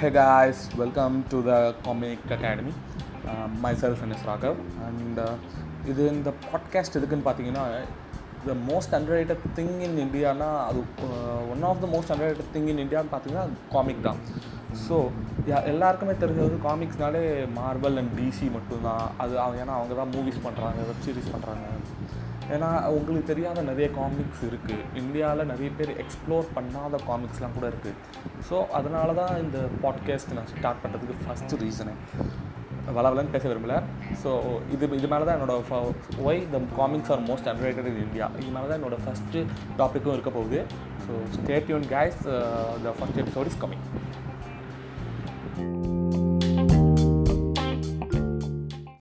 Hey guys, welcome to the Comic Academy. Uh, myself Ines Raghav and and இது இந்த podcast எதுக்குன்னு பார்த்தீங்கன்னா the most underrated thing in Indiana அது one of the most underrated thing in இந்தியான்னு பார்த்தீங்கன்னா comic தான் so எல்லாருக்குமே தெரிஞ்சது காமிக்ஸ்னாலே மார்பல் அண்ட் டிசி மட்டும்தான். அது அவங்க- ஏன்னா அவங்க தான் மூவிஸ் பண்ணுறாங்க வெப் சீரிஸ் பண்ணுறாங்க ஏன்னா உங்களுக்கு தெரியாத நிறைய காமிக்ஸ் இருக்குது இந்தியாவில் நிறைய பேர் எக்ஸ்ப்ளோர் பண்ணாத காமிக்ஸ்லாம் கூட இருக்குது ஸோ அதனால தான் இந்த பாட்காஸ்ட் நான் ஸ்டார்ட் பண்ணுறதுக்கு ஃபஸ்ட்டு ரீசனு வளவலன்னு பேச விரும்பலை. ஸோ இது இது மேலே தான் என்னோட why the comics are most underrated in India இது மேலே தான் என்னோட ஃபஸ்ட்டு டாப்பிக்கும் இருக்க போகுது. So stay tuned cause the first episode is coming Thank you.